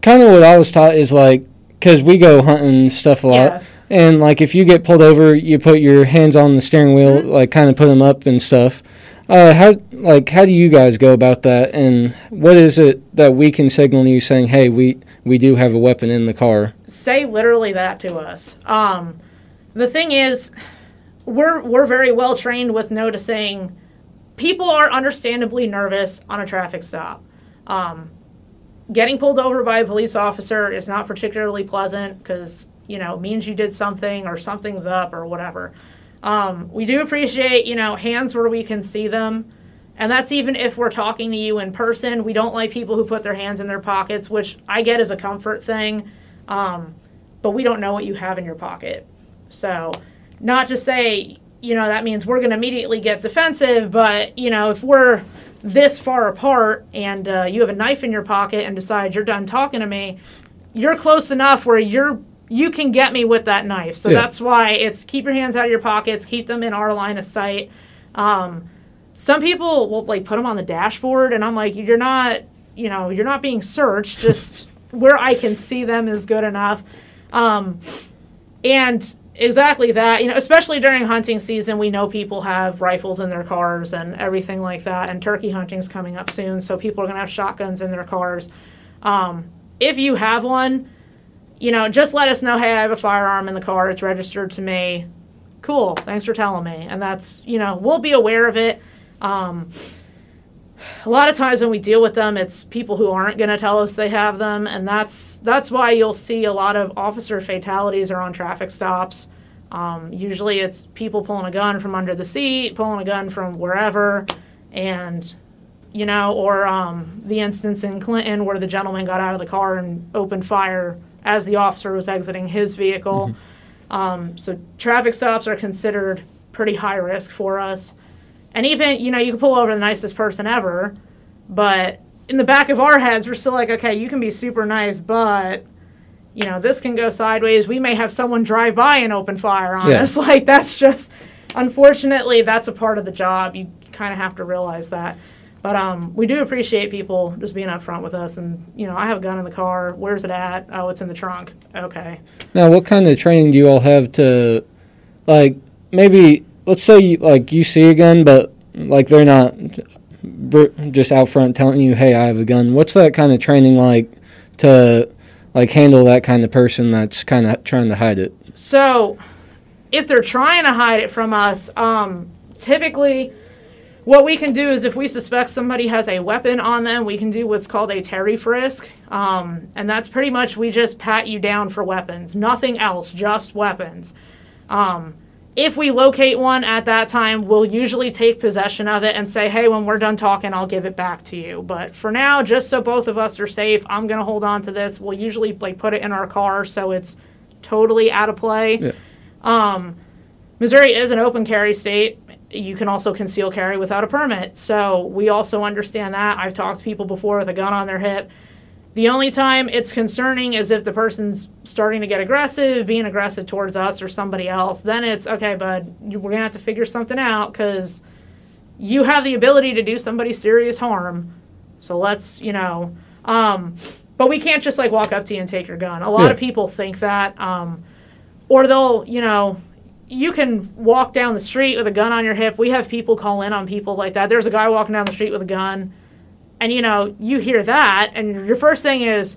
Kind of what I was taught is like, because we go hunting stuff a lot, yeah and like if you get pulled over, you put your hands on the steering wheel, Mhm. like kind of put them up and stuff. Uh, how like how do you guys go about that, and what is it that we can signal you saying, hey, we we do have a weapon in the car? say literally that to us. Um, the thing is, we're we're very well trained with noticing people are understandably nervous on a traffic stop. Um, getting pulled over by a police officer is not particularly pleasant because you know means you did something or something's up or whatever. Um, we do appreciate you know hands where we can see them. And that's even if we're talking to you in person. We don't like people who put their hands in their pockets, which I get as a comfort thing. Um, but we don't know what you have in your pocket. So, not to say, you know, that means we're going to immediately get defensive, but, you know, if we're this far apart and uh, you have a knife in your pocket and decide you're done talking to me, you're close enough where you're you can get me with that knife. So Yeah. that's why it's keep your hands out of your pockets, keep them in our line of sight. Um, some people will like put them on the dashboard, and I'm like, you're not, you know, you're not being searched. Just where I can see them is good enough. Um, and exactly that, you know, especially during hunting season, we know people have rifles in their cars and everything like that. And turkey hunting's coming up soon, so people are gonna have shotguns in their cars. Um, if you have one, you know, just let us know. Hey, I have a firearm in the car. It's registered to me. Cool. Thanks for telling me. And that's, you know, we'll be aware of it. Um, a lot of times when we deal with them, it's people who aren't going to tell us they have them, and that's that's why you'll see a lot of officer fatalities are on traffic stops. Um, usually, it's people pulling a gun from under the seat, pulling a gun from wherever, and you know, or um, the instance in Clinton where the gentleman got out of the car and opened fire as the officer was exiting his vehicle. Um, so traffic stops are considered pretty high risk for us. And even, you know, you can pull over the nicest person ever, but in the back of our heads, we're still like, okay, you can be super nice, but, you know, this can go sideways. We may have someone drive by and open fire on Yeah. us. Like, that's just, unfortunately, that's a part of the job. You kind of have to realize that. But um, we do appreciate people just being upfront with us. And, you know, I have a gun in the car. Where's it at? Oh, it's in the trunk. Okay. Now, what kind of training do you all have to, like, maybe let's say you, like you see a gun, but like they're not just out front telling you, "Hey, I have a gun." What's that kind of training like to like handle that kind of person that's kind of trying to hide it? So, if they're trying to hide it from us, um, typically what we can do is if we suspect somebody has a weapon on them, we can do what's called a Terry frisk. Um, and that's pretty much we just pat you down for weapons, nothing else, just weapons. Um, if we locate one at that time, we'll usually take possession of it and say, hey, when we're done talking, I'll give it back to you. But for now, just so both of us are safe, I'm going to hold on to this. We'll usually like put it in our car so it's totally out of play. Yeah. Um, Missouri is an open carry state. You can also conceal carry without a permit. So we also understand that. I've talked to people before with a gun on their hip. The only time it's concerning is if the person's starting to get aggressive, being aggressive towards us or somebody else. Then it's okay, bud. We're gonna have to figure something out because you have the ability to do somebody serious harm. So let's, you know, um, but we can't just like walk up to you and take your gun. A lot Yeah. of people think that, um, or they'll, you know, you can walk down the street with a gun on your hip. We have people call in on people like that. There's a guy walking down the street with a gun, and you know, you hear that, and your first thing is,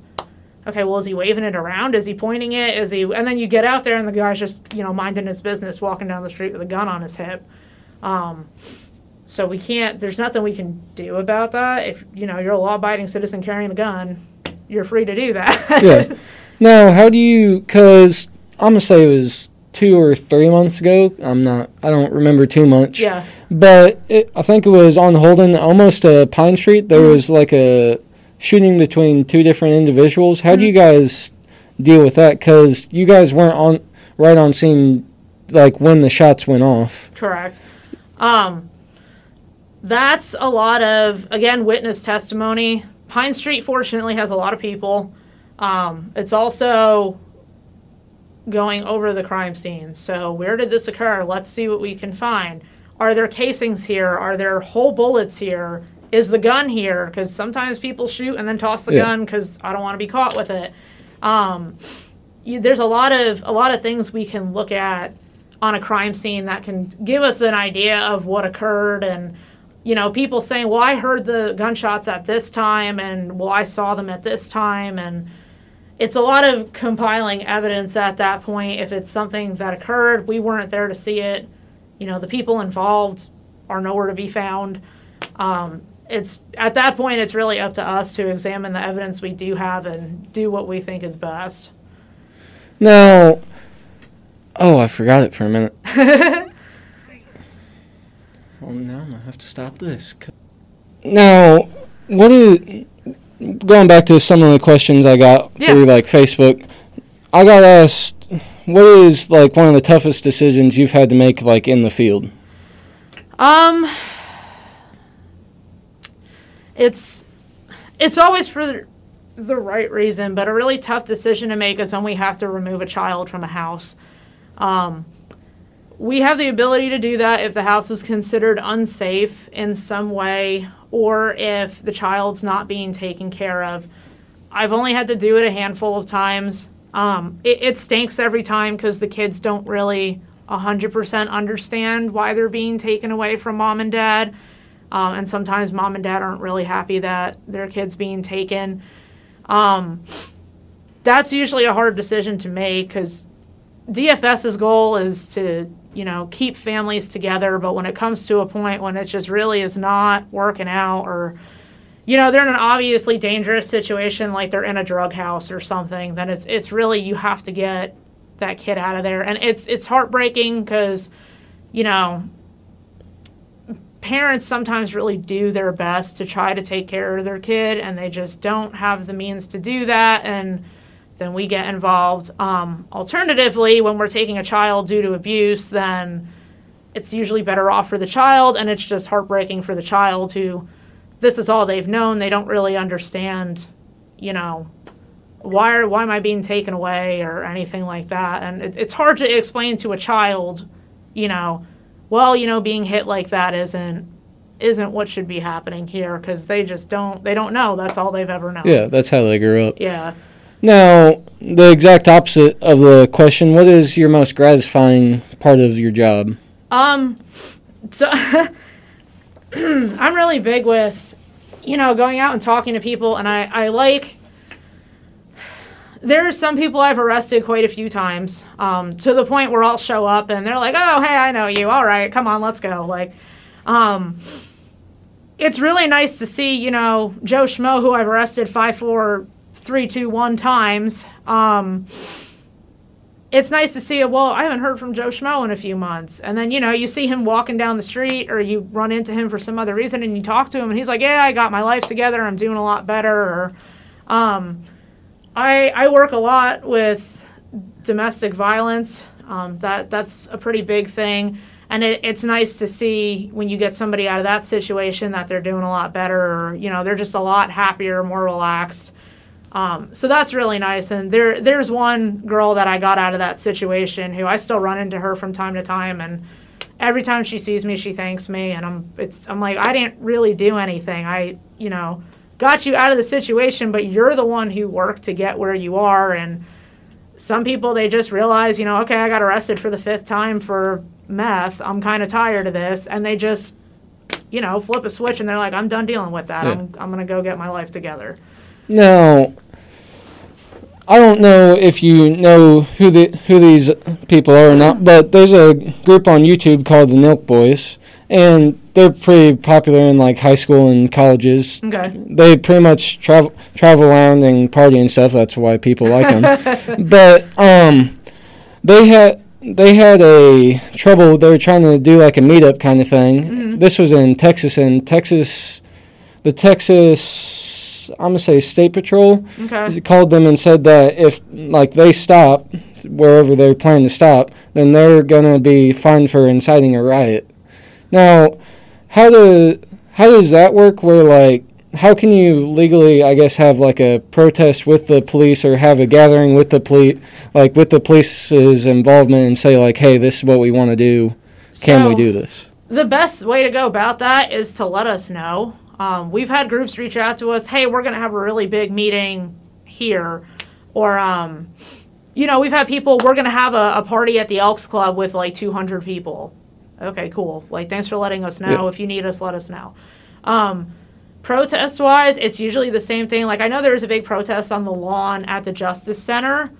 okay, well, is he waving it around? Is he pointing it? Is he? And then you get out there, and the guy's just, you know, minding his business, walking down the street with a gun on his hip. Um, so we can't. There's nothing we can do about that. If you know you're a law-abiding citizen carrying a gun, you're free to do that. Yeah. Now, how do you? Because I'm gonna say it was two or three months ago. I'm not. I don't remember too much. yeah. But it, I think it was on Holden, almost uh, Pine Street. There was like a shooting between two different individuals. How do you guys deal with that? Because you guys weren't on right on scene, like when the shots went off. Correct. Um, that's a lot of again witness testimony. Pine Street fortunately has a lot of people. Um, it's also going over the crime scene. So where did this occur? Let's see what we can find. Are there casings here? Are there whole bullets here? Is the gun here? Because sometimes people shoot and then toss the Yeah. gun because I don't want to be caught with it. Um, you, there's a lot of a lot of things we can look at on a crime scene that can give us an idea of what occurred and you know people saying well i heard the gunshots at this time and well i saw them at this time and it's a lot of compiling evidence at that point if it's something that occurred we weren't there to see it you know the people involved are nowhere to be found um, it's at that point it's really up to us to examine the evidence we do have and do what we think is best Now, oh, I forgot it for a minute. well, now I'm gonna have to stop this. Now, what is going back to some of the questions I got Yeah. through like Facebook? I got asked, what is like one of the toughest decisions you've had to make like in the field? Um, it's it's always for the right reason, but a really tough decision to make is when we have to remove a child from a house. Um, we have the ability to do that if the house is considered unsafe in some way or if the child's not being taken care of. I've only had to do it a handful of times. Um, it, it stinks every time because the kids don't really 100% understand why they're being taken away from mom and dad. Um, and sometimes mom and dad aren't really happy that their kid's being taken. Um, that's usually a hard decision to make because DFS's goal is to, you know, keep families together. But when it comes to a point when it just really is not working out, or, you know, they're in an obviously dangerous situation, like they're in a drug house or something, then it's it's really you have to get that kid out of there, and it's it's heartbreaking because, you know, parents sometimes really do their best to try to take care of their kid and they just don't have the means to do that and then we get involved um, alternatively when we're taking a child due to abuse then it's usually better off for the child and it's just heartbreaking for the child who this is all they've known they don't really understand you know why are, why am i being taken away or anything like that and it, it's hard to explain to a child you know well, you know, being hit like that isn't isn't what should be happening here because they just don't they don't know. That's all they've ever known. Yeah, that's how they grew up. Yeah. Now, the exact opposite of the question, what is your most gratifying part of your job? Um, so I'm really big with, you know, going out and talking to people, and I, I like There are some people I've arrested quite a few times, um, to the point where I'll show up and they're like, "Oh, hey, I know you. All right, come on, let's go." Like, um, it's really nice to see, you know, Joe Schmo, who I've arrested five, four, three, two, one times. Um, it's nice to see. Well, I haven't heard from Joe Schmo in a few months, and then you know you see him walking down the street, or you run into him for some other reason, and you talk to him, and he's like, "Yeah, I got my life together. I'm doing a lot better." Or, um, I I work a lot with domestic violence. Um, that that's a pretty big thing, and it, it's nice to see when you get somebody out of that situation that they're doing a lot better, or you know they're just a lot happier, more relaxed. Um, so that's really nice. And there there's one girl that I got out of that situation who I still run into her from time to time, and every time she sees me, she thanks me, and I'm it's I'm like I didn't really do anything. I you know got you out of the situation, but you're the one who worked to get where you are. And some people, they just realize, you know, okay, I got arrested for the fifth time for meth. I'm kind of tired of this. And they just, you know, flip a switch and they're like, I'm done dealing with that. Yeah. I'm, I'm going to go get my life together. Now, I don't know if you know who the who these people are or not, but there's a group on YouTube called the Nelk Boys, and they're pretty popular in like high school and colleges. Okay. They pretty much travel travel around and party and stuff. That's why people like them. but um, they had they had a trouble. They were trying to do like a meetup kind of thing. Mm-hmm. This was in Texas, and Texas, the Texas, I'm gonna say State Patrol, okay. called them and said that if like they stop wherever they're planning to stop, then they're gonna be fined for inciting a riot. Now, how do how does that work? Where like how can you legally, I guess, have like a protest with the police or have a gathering with the police, like with the police's involvement, and say like, hey, this is what we want to do. Can so we do this? The best way to go about that is to let us know. Um, we've had groups reach out to us. Hey, we're going to have a really big meeting here, or um, you know, we've had people. We're going to have a, a party at the Elks Club with like 200 people Okay, cool. Like, thanks for letting us know. Yeah. If you need us, let us know. Um, protest wise, it's usually the same thing. Like, I know there was a big protest on the lawn at the Justice Center,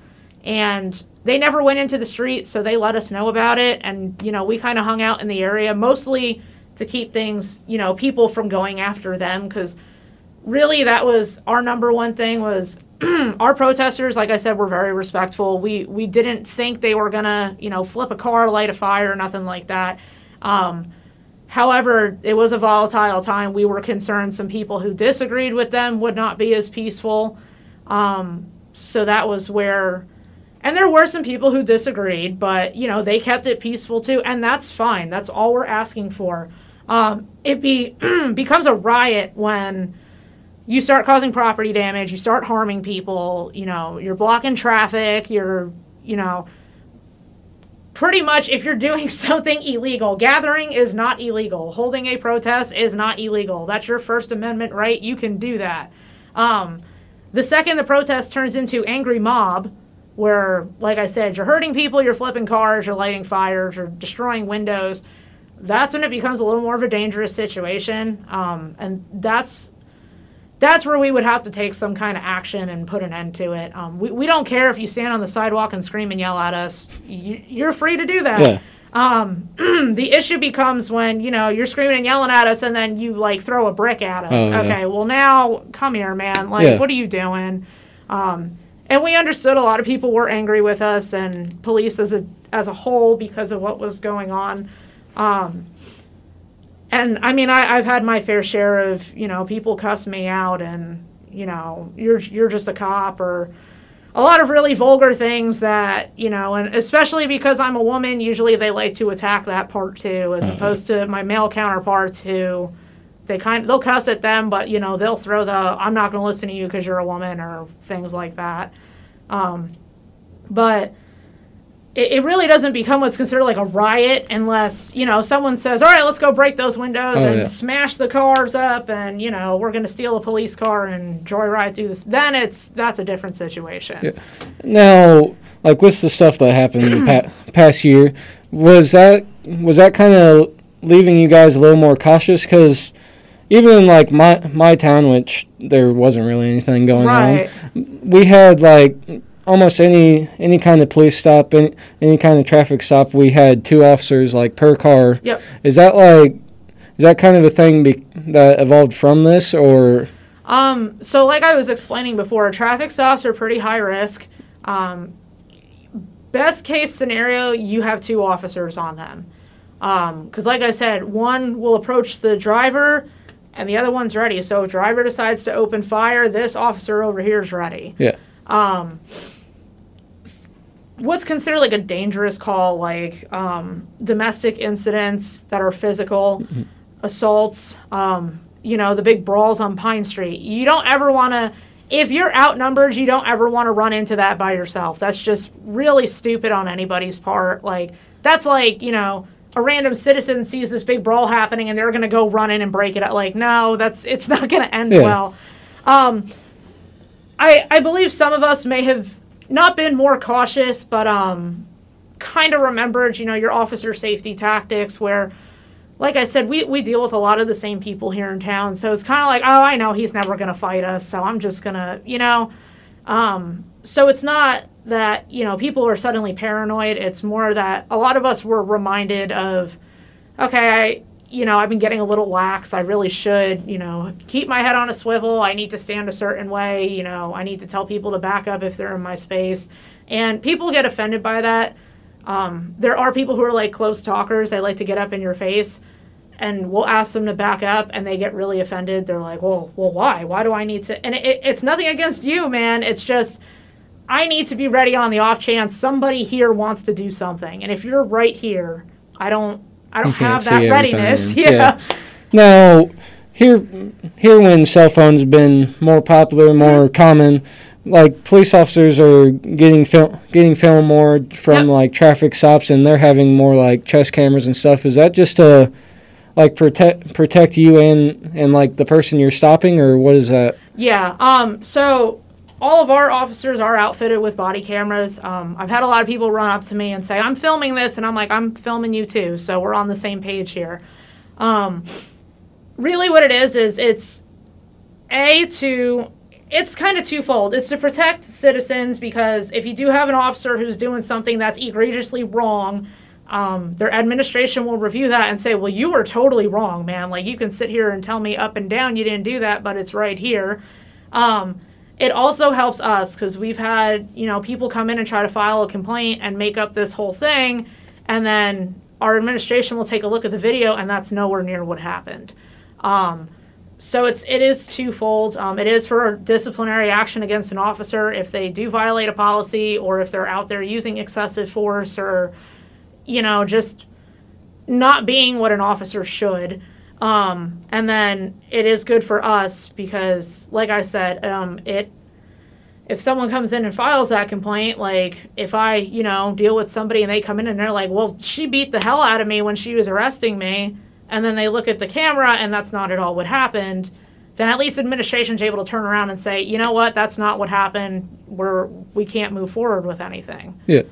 and they never went into the street, so they let us know about it. And, you know, we kind of hung out in the area mostly to keep things, you know, people from going after them because really that was our number one thing was our protesters, like I said, were very respectful. We we didn't think they were gonna, you know, flip a car, light a fire, nothing like that. Um, however, it was a volatile time. We were concerned some people who disagreed with them would not be as peaceful. Um, so that was where, and there were some people who disagreed, but you know they kept it peaceful too, and that's fine. That's all we're asking for. Um, it be becomes a riot when you start causing property damage, you start harming people, you know, you're blocking traffic, you're, you know, pretty much if you're doing something illegal, gathering is not illegal, holding a protest is not illegal. That's your First Amendment right. You can do that. Um, the second the protest turns into angry mob, where, like I said, you're hurting people, you're flipping cars, you're lighting fires, you're destroying windows, that's when it becomes a little more of a dangerous situation. Um, and that's that's where we would have to take some kind of action and put an end to it. Um, we, we don't care if you stand on the sidewalk and scream and yell at us. You, are free to do that. Yeah. Um, the issue becomes when you know you're screaming and yelling at us, and then you like throw a brick at us. Oh, yeah. okay, well now come here, man. Like, Yeah. what are you doing? Um, and we understood a lot of people were angry with us and police as a as a whole because of what was going on. Um, and I mean, I, I've had my fair share of you know people cuss me out, and you know you're you're just a cop or a lot of really vulgar things that you know, and especially because I'm a woman, usually they like to attack that part too, as opposed to my male counterparts who they kind they'll cuss at them, but you know they'll throw the I'm not going to listen to you because you're a woman or things like that. Um, but it, it really doesn't become what's considered like a riot unless you know someone says, "All right, let's go break those windows Oh, and yeah. smash the cars up, and you know we're going to steal a police car and joyride through this." Then it's that's a different situation. Yeah. Now, like with the stuff that happened in the pa- past year, was that was that kind of leaving you guys a little more cautious? Because even in like my my town, which there wasn't really anything going Right. on, we had like almost any any kind of police stop, any, any kind of traffic stop, we had two officers like per car. Yep. Is that like is that kind of a thing be- that evolved from this, or Um, so like I was explaining before, traffic stops are pretty high risk. Um, best case scenario, you have two officers on them. Because like I said, one will approach the driver and the other one's ready. So if driver decides to open fire, this officer over here is ready. Yeah. Um, what's considered like a dangerous call, like um, domestic incidents that are physical, assaults, um, you know, the big brawls on Pine Street. You don't ever want to, if you're outnumbered, you don't ever want to run into that by yourself. That's just really stupid on anybody's part. Like, that's like, you know, a random citizen sees this big brawl happening and they're going to go run in and break it up. Like, no, that's, it's not going to end Yeah. well. Um, I, I believe some of us may have not been more cautious, but um, kind of remembered, you know, your officer safety tactics where, like I said, we, we deal with a lot of the same people here in town. So it's kind of like, oh, I know he's never going to fight us. So I'm just going to, you know. Um, so it's not that, you know, people are suddenly paranoid. It's more that a lot of us were reminded of, okay, I, you know, I've been getting a little lax. I really should, you know, keep my head on a swivel. I need to stand a certain way. You know, I need to tell people to back up if they're in my space. And people get offended by that. Um, there are people who are like close talkers. They like to get up in your face, and we'll ask them to back up, and they get really offended. They're like, "Well, well, why? Why do I need to?" And it, it's nothing against you, man. It's just I need to be ready on the off chance somebody here wants to do something. And if you're right here, I don't. I don't have that readiness. yeah. Yeah. Now, here, here, when cell phones have been more popular, more common, like police officers are getting film, getting film more from Yep. like traffic stops, and they're having more like chest cameras and stuff. Is that just to like protect protect you and and like the person you're stopping, or what is that? Yeah. Um, so all of our officers are outfitted with body cameras. Um, I've had a lot of people run up to me and say, "I'm filming this," and I'm like, "I'm filming you too." So we're on the same page here. Um, really, what it is is it's a to it's kind of twofold. It's to protect citizens because if you do have an officer who's doing something that's egregiously wrong, um, their administration will review that and say, "Well, you were totally wrong, man. Like you can sit here and tell me up and down you didn't do that, but it's right here." Um, it also helps us because we've had you know people come in and try to file a complaint and make up this whole thing, and then our administration will take a look at the video, and that's nowhere near what happened. Um, so it's it is twofold. Um, it is for disciplinary action against an officer if they do violate a policy or if they're out there using excessive force or you know just not being what an officer should. Um, and then it is good for us because, like I said, um, it if someone comes in and files that complaint, like if I, you know, deal with somebody and they come in and they're like, well, she beat the hell out of me when she was arresting me, and then they look at the camera and that's not at all what happened, then at least administration's able to turn around and say, you know what, that's not what happened. We're we can't move forward with anything. Yeah.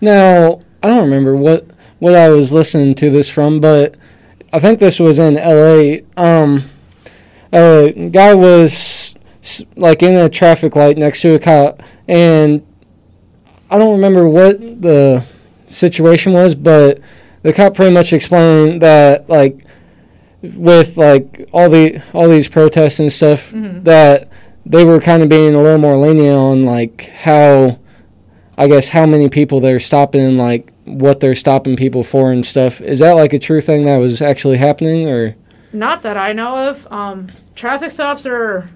Now I don't remember what what I was listening to this from, but I think this was in L.A. Um, a guy was like in a traffic light next to a cop, and I don't remember what the situation was, but the cop pretty much explained that like with like all the all these protests and stuff Mhm. that they were kind of being a little more lenient on like how I guess how many people they're stopping and like what they're stopping people for and stuff. Is that like a true thing that was actually happening or Not that I know of. Um, traffic stops are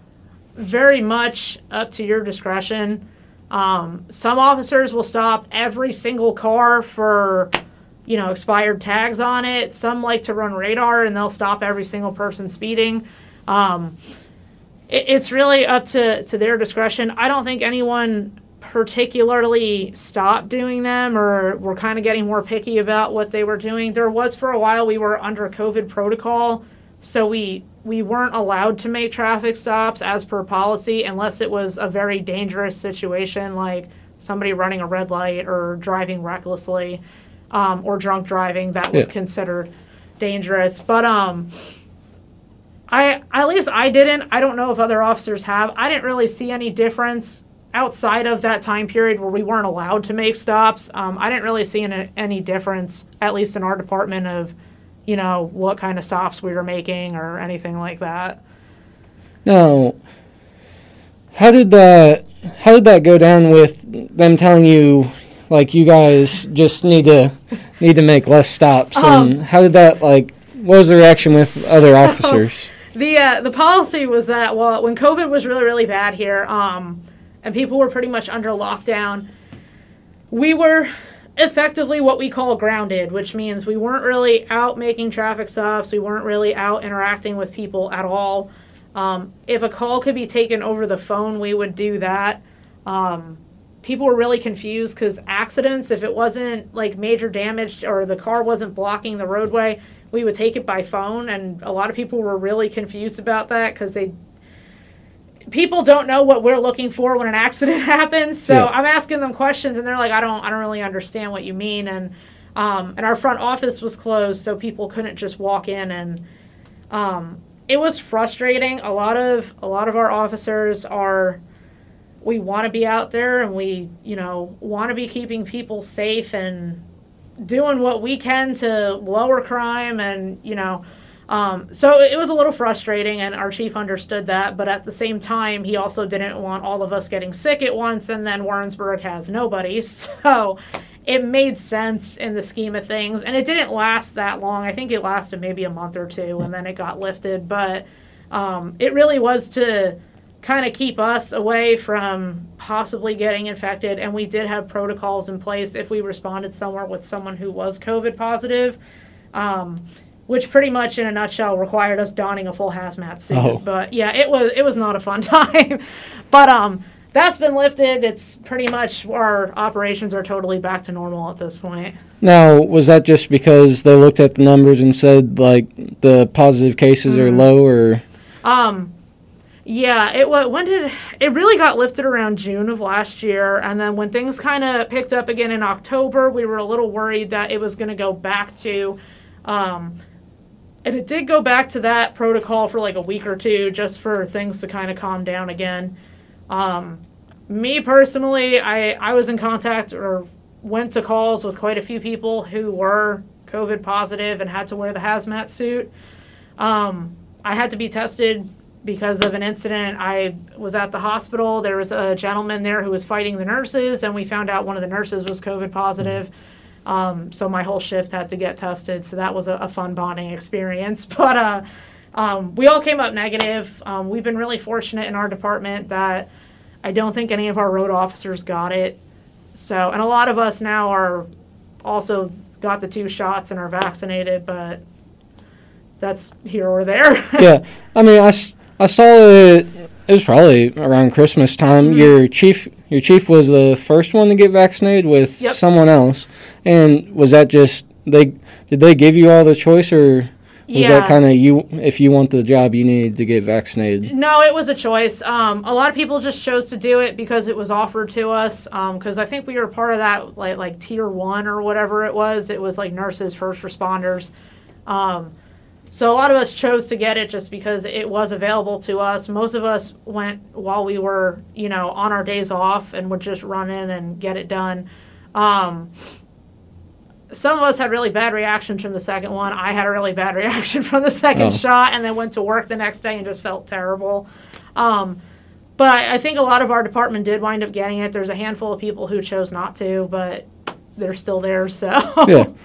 very much up to your discretion. Um, some officers will stop every single car for, you know, expired tags on it. Some like to run radar and they'll stop every single person speeding. Um, it, it's really up to, to their discretion. I don't think anyone particularly stopped doing them or were kind of getting more picky about what they were doing. There was for a while we were under COVID protocol, so we we weren't allowed to make traffic stops as per policy unless it was a very dangerous situation like somebody running a red light or driving recklessly um, or drunk driving that was Yeah. considered dangerous. But um I at least I didn't. I don't know if other officers have. I didn't really see any difference outside of that time period where we weren't allowed to make stops. Um, I didn't really see any, any difference, at least in our department, of you know what kind of stops we were making or anything like that. No. How did that how did that go down with them telling you like you guys just need to need to make less stops Um, and how did that like what was the reaction with other officers? The uh, the policy was that well, when COVID was really really bad here, um, and people were pretty much under lockdown, we were effectively what we call grounded, which means we weren't really out making traffic stops, we weren't really out interacting with people at all. Um, if a call could be taken over the phone, we would do that. Um, people were really confused because accidents, if it wasn't like major damage or the car wasn't blocking the roadway, we would take it by phone. And a lot of people were really confused about that because they people don't know what we're looking for when an accident happens. So Yeah. I'm asking them questions, and they're like, "I don't, I don't really understand what you mean." And um, and our front office was closed, so people couldn't just walk in, and um, it was frustrating. A lot of a lot of our officers are. We want to be out there, and we, you know, want to be keeping people safe and doing what we can to lower crime, and you know. Um, so it was a little frustrating, and our chief understood that. But at the same time, he also didn't want all of us getting sick at once, and then Warrensburg has nobody. So it made sense in the scheme of things, and it didn't last that long. I think it lasted maybe a month or two, and then it got lifted. But um, it really was to kind of keep us away from possibly getting infected, and we did have protocols in place if we responded somewhere with someone who was COVID positive. Um, which pretty much in a nutshell required us donning a full hazmat suit. Oh. But yeah, it was it was not a fun time. but um that's been lifted. It's pretty much our operations are totally back to normal at this point. Now, was that just because they looked at the numbers and said like the positive cases are Mhm. low or Um yeah, it was when did it really got lifted around June of last year and then when things kind of picked up again in October, we were a little worried that it was going to go back to um and it did go back to that protocol for like a week or two just for things to kind of calm down again. Um, me personally, I, I was in contact or went to calls with quite a few people who were COVID positive and had to wear the hazmat suit. Um, I had to be tested because of an incident. I was at the hospital. There was a gentleman there who was fighting the nurses, and we found out one of the nurses was COVID positive. Um, so my whole shift had to get tested. So that was a, a fun bonding experience. But uh, um, we all came up negative. Um, we've been really fortunate in our department that I don't think any of our road officers got it. So, and a lot of us now are also got the two shots and are vaccinated, but that's here or there. yeah, I mean, I, I saw it. It was probably around Christmas time. Mm-hmm. Your chief, your chief was the first one to get vaccinated with Yep. someone else, and was that just they? Did they give you all the choice, or was yeah. that kind of you? If you want the job, you needed to get vaccinated. No, it was a choice. Um, a lot of people just chose to do it because it was offered to us. Because I think we were part of that, like like tier one or whatever it was. It was like nurses, first responders. Um, so a lot of us chose to get it just because it was available to us. Most of us went while we were, you know, on our days off and would just run in and get it done. Um, some of us had really bad reactions from the second one. I had a really bad reaction from the second Oh. shot, and then went to work the next day and just felt terrible. Um, but I I think a lot of our department did wind up getting it. There's a handful of people who chose not to, but they're still there. So Yeah.